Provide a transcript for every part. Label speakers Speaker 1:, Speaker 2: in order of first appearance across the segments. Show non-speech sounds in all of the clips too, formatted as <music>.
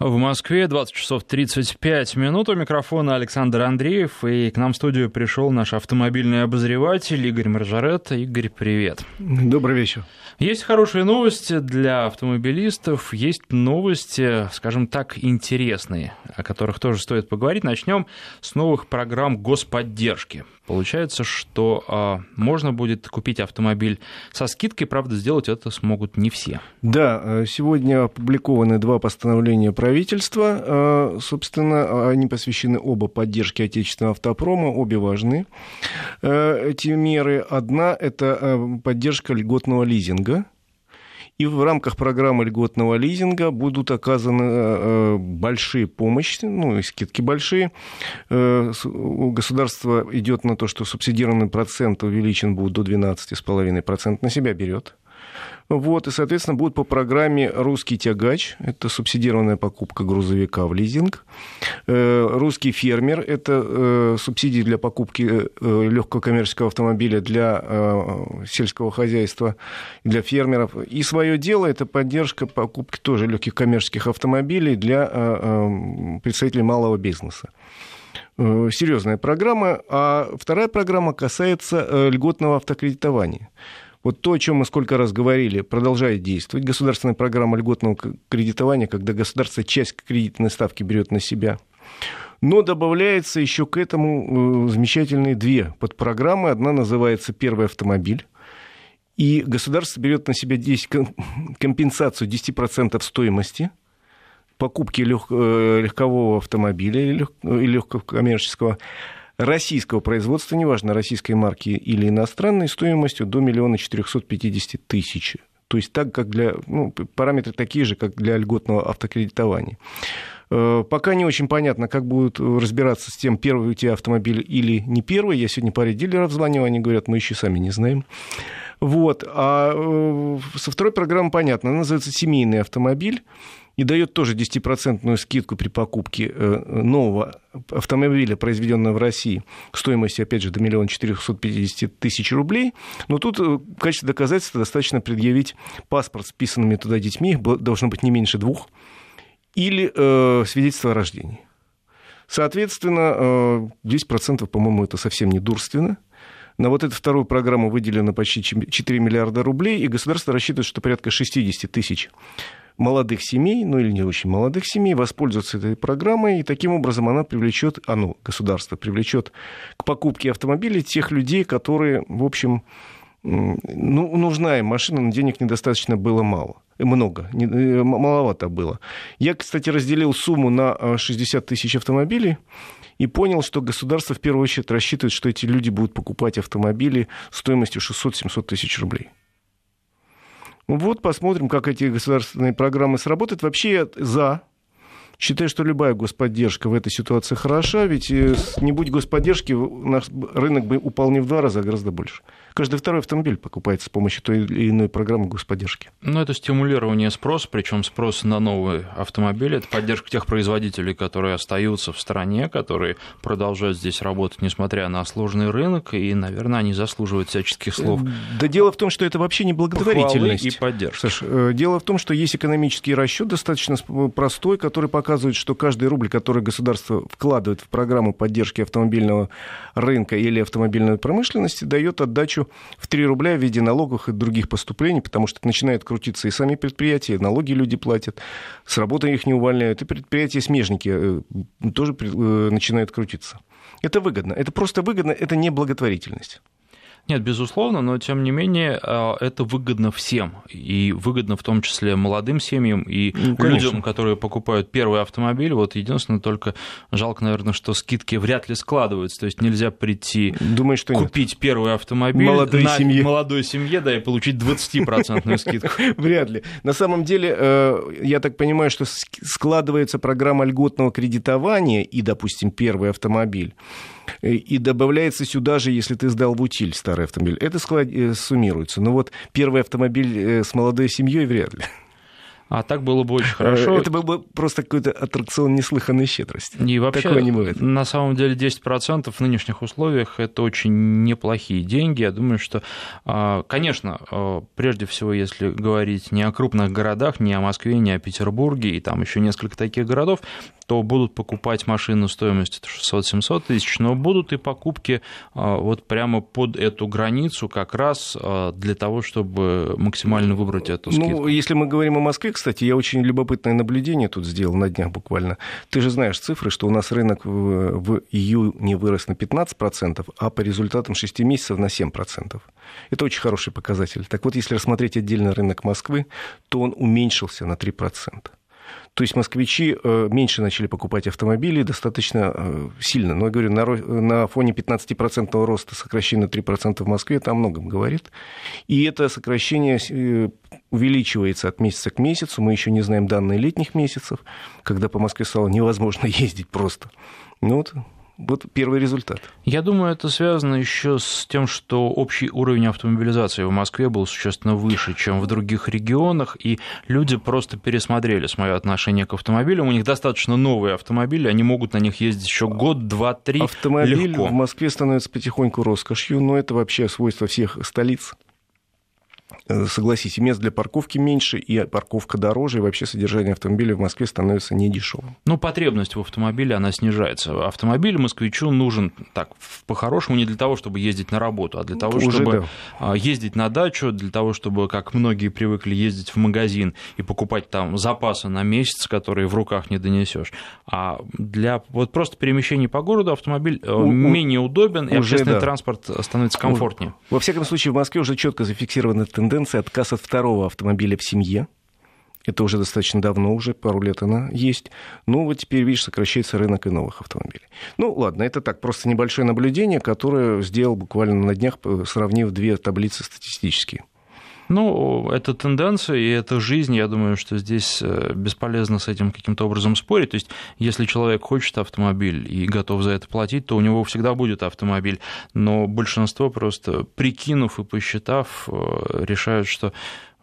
Speaker 1: В Москве 20 часов 35 минут. У микрофона Александр Андреев. И к нам в студию пришел наш автомобильный обозреватель Игорь Маржарет. Игорь, привет.
Speaker 2: Добрый вечер.
Speaker 1: Есть хорошие новости для автомобилистов, есть новости, скажем так, интересные, о которых тоже стоит поговорить. Начнем с новых программ господдержки. Получается, что э, можно будет купить автомобиль со скидкой, правда, сделать это смогут не все.
Speaker 2: Да, э, сегодня опубликованы два постановления правительства. Э, собственно, они посвящены оба поддержке отечественного автопрома, обе важны. Э, эти меры. Одна – это поддержка льготного лизинга и в рамках программы льготного лизинга будут оказаны э, большие помощи, ну и скидки большие. Э, государство идет на то, что субсидированный процент увеличен будет до 12,5%, на себя берет. Вот, и, соответственно, будет по программе «Русский тягач». Это субсидированная покупка грузовика в лизинг. Э, «Русский фермер» — это э, субсидии для покупки э, легкого коммерческого автомобиля для сельского хозяйства, для фермеров. И свое дело — это поддержка покупки тоже легких коммерческих автомобилей для представителей малого бизнеса серьезная программа. А вторая программа касается льготного автокредитования. Вот то, о чем мы сколько раз говорили, продолжает действовать. Государственная программа льготного кредитования, когда государство часть кредитной ставки берет на себя. Но добавляется еще к этому э, замечательные две подпрограммы. Одна называется «Первый автомобиль». И государство берет на себя 10, компенсацию 10% стоимости покупки лег, э, легкового автомобиля или легкого коммерческого российского производства, неважно, российской марки или иностранной, стоимостью до миллиона четырехсот пятидесяти тысяч. То есть так, как для, ну, параметры такие же, как для льготного автокредитования. Э, пока не очень понятно, как будут разбираться с тем, первый у тебя автомобиль или не первый. Я сегодня паре дилеров звонил, они говорят, мы еще сами не знаем. Вот. А э, со второй программы понятно, она называется «Семейный автомобиль» и дает тоже 10% скидку при покупке э, нового автомобиля, произведенного в России, стоимостью, опять же, до миллиона четырехсот пятидесяти тысяч рублей. Но тут э, в качестве доказательства достаточно предъявить паспорт с вписанными туда детьми, должно быть не меньше двух, или э, свидетельство о рождении. Соответственно, э, 10%, по-моему, это совсем не дурственно. На вот эту вторую программу выделено почти 4 миллиарда рублей, и государство рассчитывает, что порядка 60 тысяч молодых семей, ну или не очень молодых семей, воспользуются этой программой, и таким образом она привлечет, оно, государство привлечет к покупке автомобилей тех людей, которые, в общем, ну, нужна им машина, но денег недостаточно было мало. Много, не, э, маловато было. Я, кстати, разделил сумму на 60 э, тысяч автомобилей и понял, что государство в первую очередь рассчитывает, что эти люди будут покупать автомобили стоимостью 600-700 тысяч рублей. Вот посмотрим, как эти государственные программы сработают. Вообще я за. Считаю, что любая господдержка в этой ситуации хороша, ведь э, не будь господдержки, наш рынок бы упал не в два раза, а гораздо больше. Каждый второй автомобиль покупается с помощью той или иной программы господдержки.
Speaker 1: Ну, это стимулирование спроса, причем спрос на новые автомобили. Это поддержка тех производителей, которые остаются в стране, которые продолжают здесь работать, несмотря на сложный рынок, и, наверное, они заслуживают всяческих слов.
Speaker 2: Да дело в том, что это вообще не благотворительность.
Speaker 1: и поддержка.
Speaker 2: Саш, э, дело в том, что есть экономический расчет достаточно простой, который показывает, что каждый рубль, который государство вкладывает в программу поддержки автомобильного рынка или автомобильной промышленности, дает отдачу в 3 рубля в виде налогов и других поступлений, потому что это начинает крутиться и сами предприятия, и налоги люди платят, с работы их не увольняют, и предприятия-смежники э, тоже э, начинают крутиться. Это выгодно. Это просто выгодно, это не благотворительность.
Speaker 1: Нет, безусловно, но тем не менее а, это выгодно всем. И выгодно в том числе молодым семьям и ну, людям, которые покупают первый автомобиль. Вот единственное, только жалко, наверное, что скидки вряд ли складываются. То есть нельзя прийти
Speaker 2: Думаю, что
Speaker 1: купить нет. первый автомобиль
Speaker 2: молодой на семье.
Speaker 1: молодой семье, да, и получить 20% скидку. <laughs>
Speaker 2: Вряд ли. На самом деле, э, я так понимаю, что складывается программа льготного кредитования и, допустим, первый автомобиль. Э, и добавляется сюда же, если ты сдал в утиль старый автомобиль. Это склад... Э, суммируется. Но вот первый автомобиль э, с молодой семьей вряд ли.
Speaker 1: А так было бы очень хорошо.
Speaker 2: Это был бы просто какой-то аттракцион неслыханной щедрости.
Speaker 1: И вообще,
Speaker 2: Такого не бывает.
Speaker 1: на самом деле 10% в нынешних условиях это очень неплохие деньги. Я думаю, что, а, конечно, а, прежде всего, если говорить не о крупных городах, не о Москве, не о Петербурге, и там еще несколько таких городов, то будут покупать машины стоимостью 600-700 тысяч, но будут и покупки а, вот прямо под эту границу как раз для того, чтобы максимально выбрать эту ну, скидку.
Speaker 2: Ну, если мы говорим о Москве, кстати, я очень любопытное наблюдение тут сделал на днях буквально. Ты же знаешь цифры, что у нас рынок в, в июне вырос на 15%, а по результатам 6 месяцев на 7%. Это очень хороший показатель. Так вот, если рассмотреть отдельно рынок Москвы, то он уменьшился на 3%. То есть москвичи э, меньше начали покупать автомобили достаточно э, сильно. Но я говорю, на, фоне 15% роста сокращения на 3% в Москве, это о многом говорит. И это сокращение э, увеличивается от месяца к месяцу. Мы еще не знаем данные летних месяцев, когда по Москве стало невозможно <laughs> ездить просто. Ну вот вот первый результат.
Speaker 1: Я думаю, это связано еще с тем, что общий уровень автомобилизации в Москве был существенно выше, чем в других регионах, и люди просто пересмотрели свое отношение к автомобилям. У них достаточно новые автомобили, они могут на них ездить еще год, два, три.
Speaker 2: Автомобиль
Speaker 1: легко.
Speaker 2: в Москве становится потихоньку роскошью, но это вообще свойство всех столиц. Э, согласитесь, мест для парковки меньше, и парковка дороже, и вообще содержание автомобиля в Москве становится недешевым.
Speaker 1: Ну, потребность в автомобиле, она снижается. Автомобиль москвичу нужен, так, по-хорошему, не для того, чтобы ездить на работу, а для того, Уже чтобы да. А, ездить на дачу, для того, чтобы, как многие привыкли, ездить в магазин и покупать там запасы на месяц, которые в руках не донесешь. А для вот просто перемещений по городу автомобиль э, у, менее удобен, и общественный да. транспорт становится комфортнее.
Speaker 2: Во всяком случае, в Москве уже четко зафиксирована тенденция отказ от второго автомобиля в семье. Это уже достаточно давно, уже пару лет она есть. Ну, вот теперь, видишь, сокращается рынок и новых автомобилей. Ну, ладно, это так, просто небольшое наблюдение, которое сделал буквально на днях, сравнив две таблицы статистические.
Speaker 1: Ну, это тенденция и это жизнь. Я думаю, что здесь э, бесполезно с этим каким-то образом спорить. То есть, если человек хочет автомобиль и готов за это платить, то у него всегда будет автомобиль. Но большинство просто, прикинув и посчитав, э, решают, что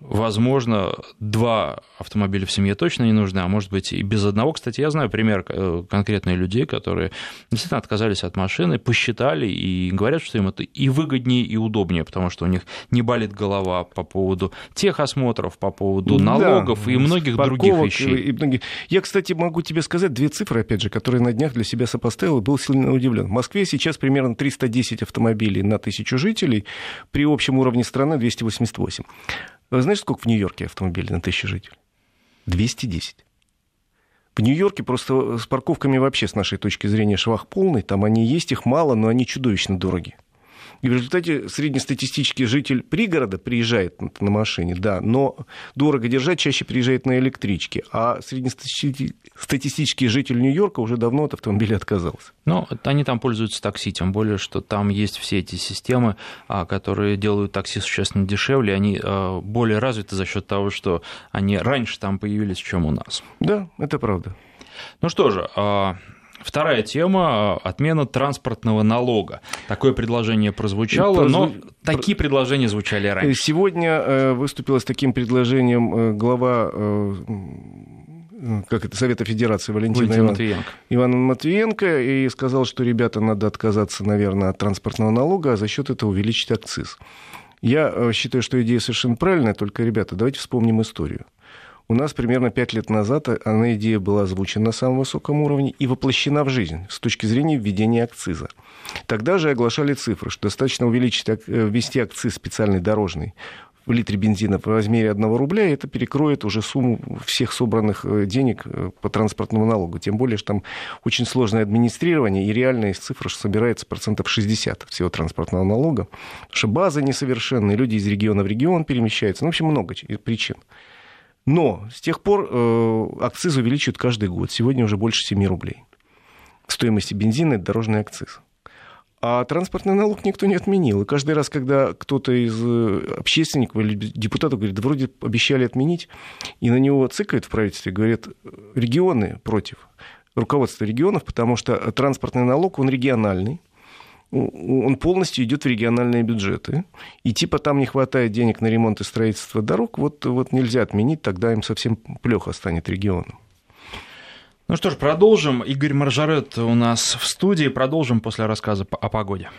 Speaker 1: Возможно, два автомобиля в семье точно не нужны, а может быть и без одного. Кстати, я знаю пример э, конкретных людей, которые действительно отказались от машины, посчитали и говорят, что им это и выгоднее, и удобнее, потому что у них не болит голова по поводу техосмотров, по поводу налогов да, и многих других вещей. И многих...
Speaker 2: Я, кстати, могу тебе сказать две цифры, опять же, которые на днях для себя сопоставил и был сильно удивлен. В Москве сейчас примерно 310 автомобилей на тысячу жителей, при общем уровне страны 288. Вы знаете, сколько в Нью-Йорке автомобилей на тысячу жителей? 210. В Нью-Йорке просто с парковками вообще, с нашей точки зрения, швах полный. Там они есть, их мало, но они чудовищно дорогие. И в результате среднестатистический житель пригорода приезжает на машине, да, но дорого держать чаще приезжает на электричке. А среднестатистический житель Нью-Йорка уже давно от автомобиля отказался.
Speaker 1: Ну, они там пользуются такси, тем более, что там есть все эти системы, а, которые делают такси существенно дешевле, они а, более развиты за счет того, что они раньше там появились, чем у нас.
Speaker 2: Да, это правда.
Speaker 1: Ну что же, а, Вторая тема – отмена транспортного налога. Такое предложение прозвучало, но такие предложения звучали раньше.
Speaker 2: Сегодня э, выступила с таким предложением э, глава э, как это, Совета Федерации Валентина Валентин Иван, Матвиенко. Иван Матвиенко и сказал, что ребята надо отказаться, наверное, от транспортного налога, а за счет этого увеличить акциз. Я считаю, что идея совершенно правильная, только, ребята, давайте вспомним историю. У нас примерно пять лет назад она идея была озвучена на самом высоком уровне и воплощена в жизнь с точки зрения введения акциза. Тогда же оглашали цифры, что достаточно увеличить, э, ввести акциз специальный дорожный в литре бензина в размере 1 рубля, и это перекроет уже сумму всех собранных э, денег э, по транспортному налогу. Тем более, что там очень сложное администрирование, и реальная цифра что собирается процентов 60 всего транспортного налога, потому что база несовершенная, люди из региона в регион перемещаются. Ну, в общем, много причин. Но с тех пор э, акциз увеличивают каждый год. Сегодня уже больше 7 рублей. Стоимости бензина – это дорожный акциз. А транспортный налог никто не отменил. И каждый раз, когда кто-то из э, общественников или депутатов говорит, да вроде обещали отменить, и на него цикают в правительстве, говорят, регионы против, руководство регионов, потому что транспортный налог, он региональный, он полностью идет в региональные бюджеты. И типа там не хватает денег на ремонт и строительство дорог, вот, вот нельзя отменить, тогда им совсем плохо станет региону.
Speaker 1: Ну что ж, продолжим. Игорь Маржарет у нас в студии. Продолжим после рассказа о погоде.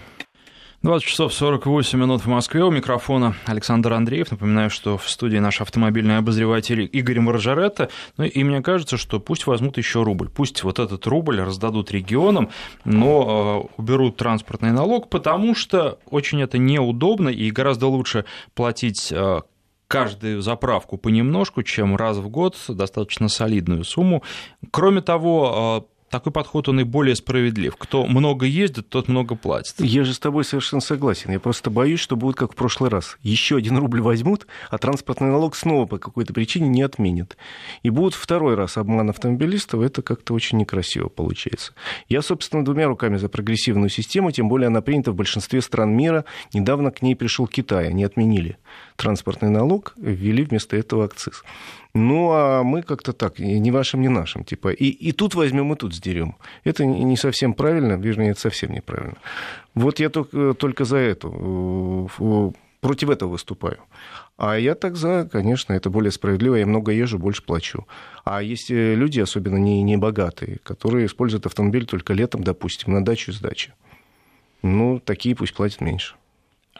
Speaker 1: 20 часов 48 минут в Москве. У микрофона Александр Андреев. Напоминаю, что в студии наш автомобильный обозреватель Игорь Маржаретта. Ну и мне кажется, что пусть возьмут еще рубль. Пусть вот этот рубль раздадут регионам, но э, уберут транспортный налог, потому что очень это неудобно и гораздо лучше платить э, каждую заправку понемножку, чем раз в год достаточно солидную сумму. Кроме того, э, такой подход, он и более справедлив. Кто много ездит, тот много платит.
Speaker 2: Я же с тобой совершенно согласен. Я просто боюсь, что будет как в прошлый раз. Еще один рубль возьмут, а транспортный налог снова по какой-то причине не отменят. И будет второй раз обман автомобилистов. Это как-то очень некрасиво получается. Я, собственно, двумя руками за прогрессивную систему, тем более она принята в большинстве стран мира. Недавно к ней пришел Китай, они отменили транспортный налог, ввели вместо этого акциз. Ну, а мы как-то так, ни вашим, ни нашим, типа, и, и тут возьмем, и тут сдерем. Это не совсем правильно, вернее, это совсем неправильно. Вот я только, только за это, против этого выступаю. А я так за, конечно, это более справедливо, я много езжу, больше плачу. А есть э, люди, особенно не, не богатые, которые используют автомобиль только летом, допустим, на дачу и сдачи. Ну, такие пусть платят меньше.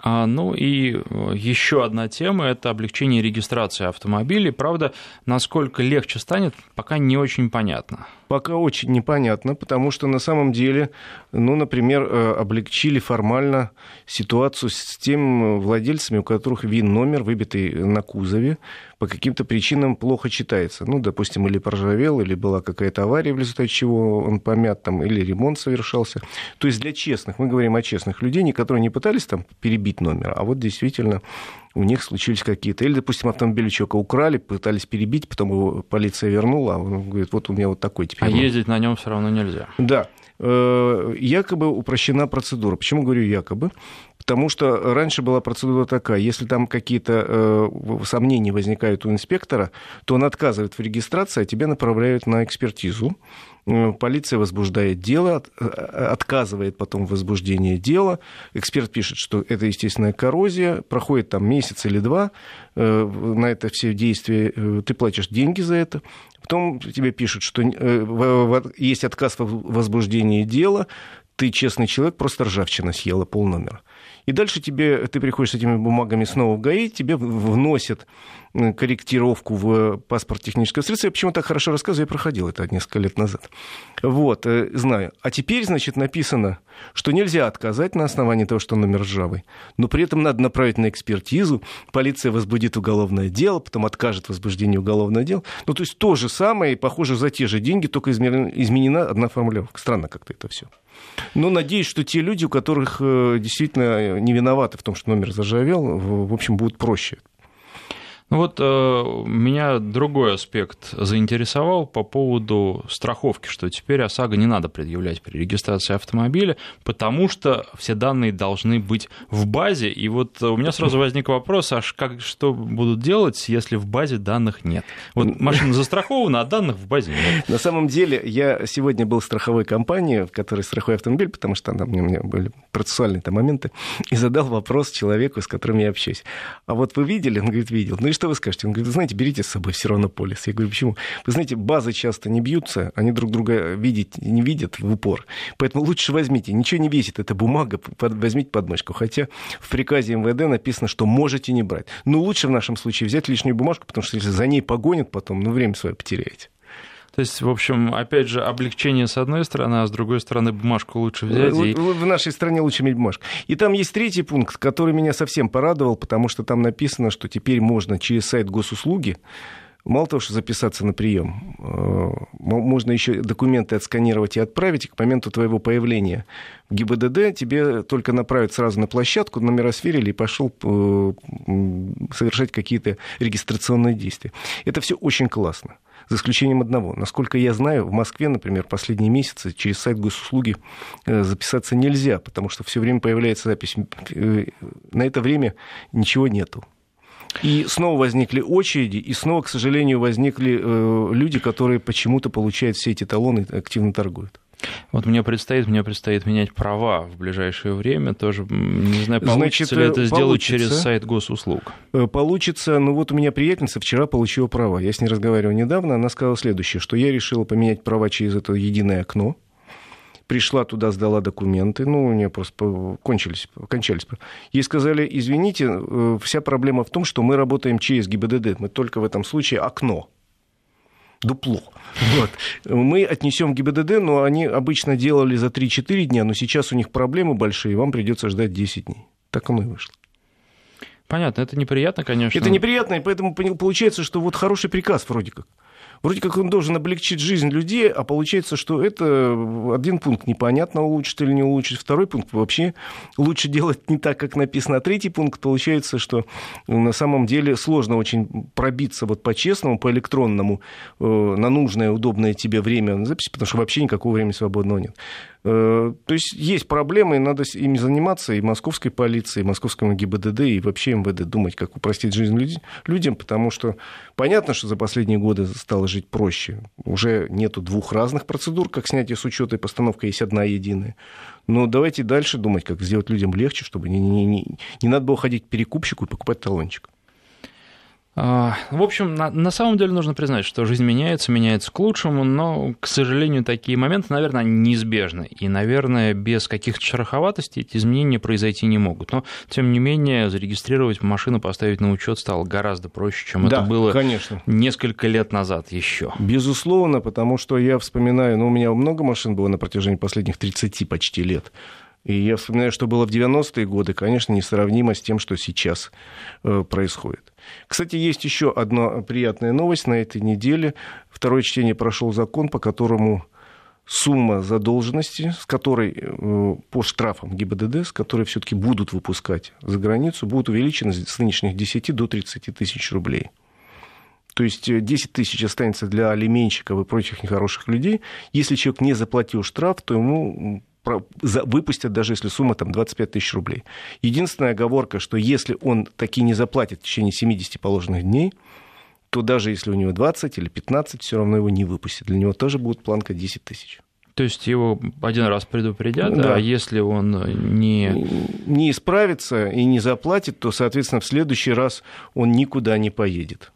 Speaker 1: А, ну и э, еще одна тема – это облегчение регистрации автомобилей. Правда, насколько легче станет, пока не очень понятно
Speaker 2: пока очень непонятно, потому что на самом деле, ну, например, э, облегчили формально ситуацию с тем владельцами, у которых ВИН-номер, выбитый на кузове, по каким-то причинам плохо читается. Ну, допустим, или поржавел, или была какая-то авария, в результате чего он помят, там, или ремонт совершался. То есть для честных, мы говорим о честных людей, которые не пытались там перебить номер, а вот действительно у них случились какие-то... Или, допустим, автомобиль человека украли, пытались перебить, потом его полиция вернула, а он говорит, вот у меня вот такой теперь.
Speaker 1: А ездить на нем все равно нельзя.
Speaker 2: Да. Э, якобы упрощена процедура. Почему говорю якобы? Потому что раньше была процедура такая, если там какие-то э, сомнения возникают у инспектора, то он отказывает в регистрации, а тебя направляют на экспертизу. Э, полиция возбуждает дело, э, отказывает потом в возбуждении дела. Эксперт пишет, что это естественная коррозия, проходит там месяц или два э, на это все действия, ты платишь деньги за это. Потом тебе пишут, что есть отказ в возбуждении дела, ты честный человек, просто ржавчина съела полномера. И дальше тебе, ты приходишь с этими бумагами снова в ГАИ, тебе вносят корректировку в паспорт технического средства. Я почему так хорошо рассказываю, я проходил это несколько лет назад. Вот, э, знаю. А теперь, значит, написано, что нельзя отказать на основании того, что номер ржавый, но при этом надо направить на экспертизу, полиция возбудит уголовное дело, потом откажет возбуждение уголовного дела. Ну, то есть то же самое, и похоже, за те же деньги, только изменена одна формулировка. Странно как-то это все. Но надеюсь, что те люди, у которых э, действительно не виноваты в том, что номер заржавел, в общем, будут проще
Speaker 1: ну вот э, меня другой аспект заинтересовал по поводу страховки, что теперь ОСАГО не надо предъявлять при регистрации автомобиля, потому что все данные должны быть в базе. И вот у меня сразу возник вопрос, аж как, что будут делать, если в базе данных нет? Вот машина застрахована, а данных в базе нет.
Speaker 2: На самом деле, я сегодня был в страховой компании, в которой страхую автомобиль, потому что там у меня были процессуальные там моменты, и задал вопрос человеку, с которым я общаюсь. А вот вы видели? Он говорит, видел. Ну и что вы скажете? Он говорит, знаете, берите с собой все равно полис. Я говорю, почему? Вы знаете, базы часто не бьются, они друг друга видеть не видят в упор. Поэтому лучше возьмите. Ничего не весит эта бумага, возьмите подмышку. Хотя в приказе МВД написано, что можете не брать. Но лучше в нашем случае взять лишнюю бумажку, потому что если за ней погонят потом, ну, время свое потеряете.
Speaker 1: То есть, в общем, опять же, облегчение с одной стороны, а с другой стороны бумажку лучше взять.
Speaker 2: И... В нашей стране лучше иметь бумажку. И там есть третий пункт, который меня совсем порадовал, потому что там написано, что теперь можно через сайт госуслуги Мало того, что записаться на прием, э, можно еще документы отсканировать и отправить, и к моменту твоего появления в ГИБДД тебе только направят сразу на площадку, номера сверили и пошел э, совершать какие-то регистрационные действия. Это все очень классно за исключением одного. Насколько я знаю, в Москве, например, последние месяцы через сайт госуслуги э, записаться нельзя, потому что все время появляется запись. Э, на это время ничего нету. И снова возникли очереди, и снова, к сожалению, возникли э, люди, которые почему-то получают все эти талоны и активно торгуют.
Speaker 1: Вот мне предстоит, мне предстоит менять права в ближайшее время. Тоже не знаю, получится Значит, ли это получится, сделать через сайт госуслуг.
Speaker 2: Э, получится. Ну вот у меня приятельница вчера получила права. Я с ней разговаривал недавно. Она сказала следующее, что я решила поменять права через это единое окно. Пришла туда, сдала документы. Ну, у нее просто кончились, кончались. Ей сказали, извините, э, вся проблема в том, что мы работаем через ГИБДД. Мы только в этом случае окно дупло. Вот. Мы отнесем ГИБДД, но они обычно делали за 3-4 дня, но сейчас у них проблемы большие, вам придется ждать 10 дней. Так оно и вышло.
Speaker 1: Понятно, это неприятно, конечно.
Speaker 2: Это неприятно, и поэтому получается, что вот хороший приказ вроде как. Вроде как он должен облегчить жизнь людей, а получается, что это один пункт непонятно, улучшит или не улучшит, второй пункт вообще лучше делать не так, как написано, а третий пункт получается, что на самом деле сложно очень пробиться вот по-честному, по-электронному э, на нужное, удобное тебе время записи, потому что вообще никакого времени свободного нет. Э, то есть есть проблемы, и надо ими заниматься и московской полиции, и московскому ГИБДД, и вообще МВД думать, как упростить жизнь людям, потому что понятно, что за последние годы стало жить проще. Уже нету двух разных процедур, как снятие с учета и постановка, есть одна единая. Но давайте дальше думать, как сделать людям легче, чтобы не, не, не, не надо было ходить к перекупщику и покупать талончик.
Speaker 1: А, в общем, на, на самом деле нужно признать, что жизнь меняется, меняется к лучшему, но, к сожалению, такие моменты, наверное, неизбежны. И, наверное, без каких-то шероховатостей эти изменения произойти не могут. Но, тем не менее, зарегистрировать машину, поставить на учет стало гораздо проще, чем да, это было
Speaker 2: конечно.
Speaker 1: несколько лет назад еще.
Speaker 2: Безусловно, потому что я вспоминаю, ну, у меня много машин было на протяжении последних 30 почти лет. И я вспоминаю, что было в 90-е годы, конечно, несравнимо с тем, что сейчас э, происходит. Кстати, есть еще одна приятная новость на этой неделе. Второе чтение прошел закон, по которому сумма задолженности, с которой э, по штрафам ГИБДД, с которой все-таки будут выпускать за границу, будет увеличена с нынешних 10 до 30 тысяч рублей. То есть 10 э, тысяч останется для алименщиков и прочих нехороших людей. Если человек не заплатил штраф, то ему выпустят, даже если сумма там 25 тысяч рублей. Единственная оговорка, что если он таки не заплатит в течение 70 положенных дней, то даже если у него 20 или 15, все равно его не выпустят. Для него тоже будет планка 10 тысяч.
Speaker 1: То есть его один раз предупредят, да. а если он не...
Speaker 2: Не исправится и не заплатит, то, соответственно, в следующий раз он никуда не поедет.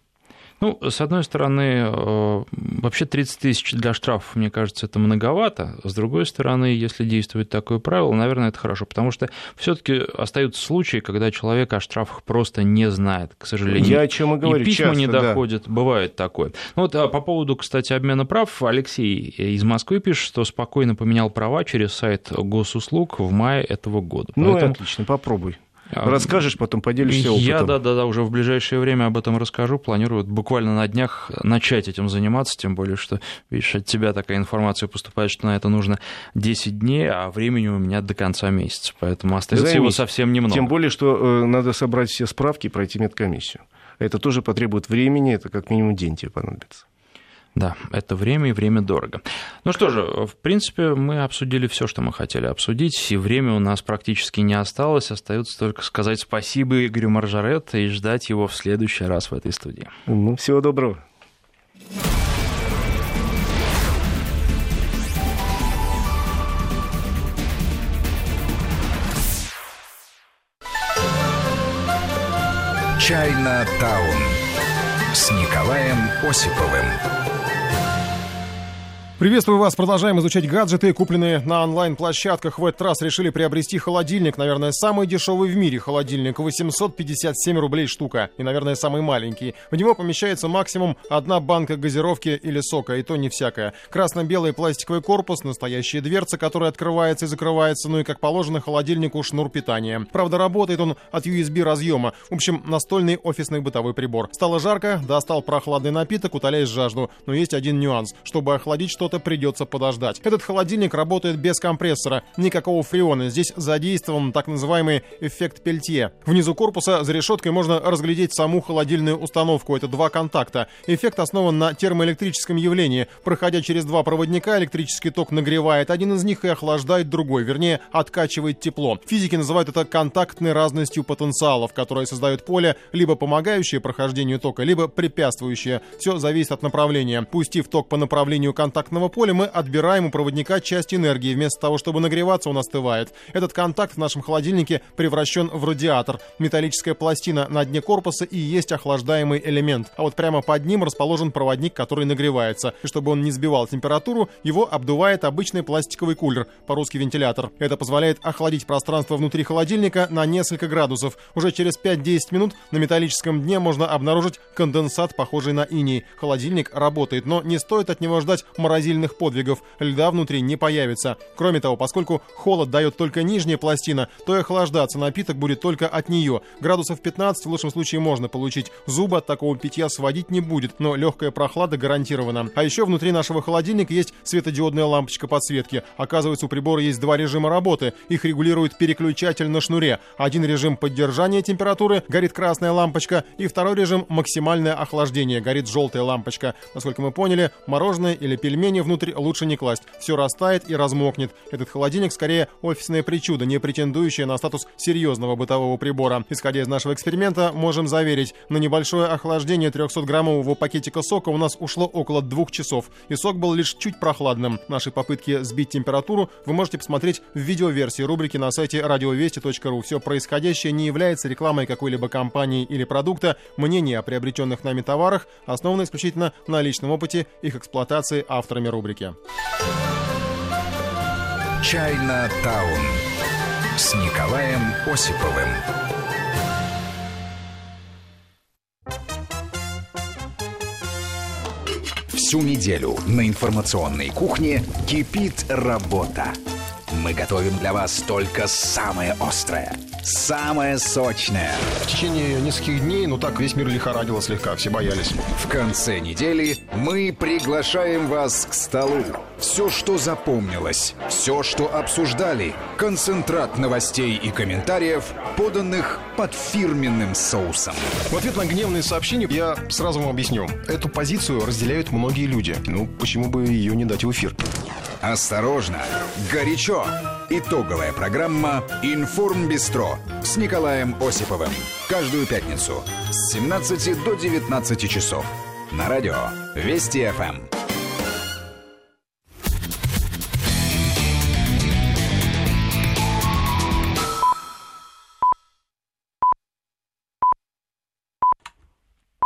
Speaker 1: Ну, с одной стороны, э, вообще 30 тысяч для штрафов, мне кажется, это многовато. С другой стороны, если действует такое правило, наверное, это хорошо, потому что все-таки остаются случаи, когда человек о штрафах просто не знает, к сожалению.
Speaker 2: Я о чем и говорю.
Speaker 1: И письма
Speaker 2: часто,
Speaker 1: не доходят, да. бывает такое. Ну вот а по поводу, кстати, обмена прав, Алексей из Москвы пишет, что спокойно поменял права через сайт госуслуг в мае этого года.
Speaker 2: Ну, Поэтому... отлично, попробуй. А, Расскажешь, потом поделишься опытом.
Speaker 1: Я, да-да-да, уже в ближайшее время об этом расскажу. Планирую буквально на днях начать этим заниматься, тем более, что, видишь, от тебя такая информация поступает, что на это нужно 10 дней, а времени у меня до конца месяца, поэтому остается Займись. его совсем немного.
Speaker 2: Тем более, что э, надо собрать все справки и пройти медкомиссию. Это тоже потребует времени, это как минимум день тебе понадобится.
Speaker 1: Да, это время и время дорого. Ну что же, в принципе, мы обсудили все, что мы хотели обсудить, и время у нас практически не осталось. Остается только сказать спасибо Игорю Маржарет и ждать его в следующий раз в этой студии.
Speaker 2: Ну, всего доброго.
Speaker 3: Чайна Таун с Николаем Осиповым.
Speaker 4: Приветствую вас. Продолжаем изучать гаджеты, купленные на онлайн-площадках. В этот раз решили приобрести холодильник. Наверное, самый дешевый в мире холодильник. 857 рублей штука. И, наверное, самый маленький. В него помещается максимум одна банка газировки или сока. И то не всякое. Красно-белый пластиковый корпус, настоящая дверца, которая открывается и закрывается. Ну и, как положено, холодильнику шнур питания. Правда, работает он от USB разъема. В общем, настольный офисный бытовой прибор. Стало жарко, достал прохладный напиток, утоляешь жажду. Но есть один нюанс. Чтобы охладить что что-то придется подождать. Этот холодильник работает без компрессора, никакого фреона. Здесь задействован так называемый эффект пельтье. Внизу корпуса за решеткой можно разглядеть саму холодильную установку. Это два контакта. Эффект основан на термоэлектрическом явлении. Проходя через два проводника, электрический ток нагревает один из них и охлаждает другой, вернее, откачивает тепло. Физики называют это контактной разностью потенциалов, которые создают поле, либо помогающее прохождению тока, либо препятствующее. Все зависит от направления. Пустив ток по направлению контактного магнитного поля мы отбираем у проводника часть энергии. Вместо того, чтобы нагреваться, он остывает. Этот контакт в нашем холодильнике превращен в радиатор. Металлическая пластина на дне корпуса и есть охлаждаемый элемент. А вот прямо под ним расположен проводник, который нагревается. И чтобы он не сбивал температуру, его обдувает обычный пластиковый кулер, по-русски вентилятор. Это позволяет охладить пространство внутри холодильника на несколько градусов. Уже через 5-10 минут на металлическом дне можно обнаружить конденсат, похожий на иней. Холодильник работает, но не стоит от него ждать морозильных подвигов. Льда внутри не появится. Кроме того, поскольку холод дает только нижняя пластина, то и охлаждаться напиток будет только от нее. Градусов 15 в лучшем случае можно получить. Зубы от такого питья сводить не будет, но легкая прохлада гарантирована. А еще внутри нашего холодильника есть светодиодная лампочка подсветки. Оказывается, у прибора есть два режима работы. Их регулирует переключатель на шнуре. Один режим поддержания температуры, горит красная лампочка, и второй режим максимальное охлаждение, горит желтая лампочка. Насколько мы поняли, мороженое или пельмени внутрь лучше не класть. Все растает и размокнет. Этот холодильник скорее офисное причудо, не претендующее на статус серьезного бытового прибора. Исходя из нашего эксперимента, можем заверить, на небольшое охлаждение 300-граммового пакетика сока у нас ушло около двух часов, и сок был лишь чуть прохладным. Наши попытки сбить температуру вы можете посмотреть в видеоверсии рубрики на сайте радиовести.ру. Все происходящее не является рекламой какой-либо компании или продукта. Мнение о приобретенных нами товарах основано исключительно на личном опыте их эксплуатации авторами рубрики.
Speaker 3: Чайна Таун с Николаем Осиповым. Всю неделю на информационной кухне кипит работа. Мы готовим для вас только самое острое, самое сочное.
Speaker 5: В течение нескольких дней, ну так, весь мир лихорадило слегка, все боялись.
Speaker 3: В конце недели мы приглашаем вас к столу. Все, что запомнилось, все, что обсуждали, концентрат новостей и комментариев, поданных под фирменным соусом.
Speaker 5: В ответ на гневные сообщения я сразу вам объясню. Эту позицию разделяют многие люди. Ну, почему бы ее не дать в эфир?
Speaker 3: Осторожно, горячо. Итоговая программа «Информ Бистро» с Николаем Осиповым. Каждую пятницу с 17 до 19 часов. На радио Вести ФМ.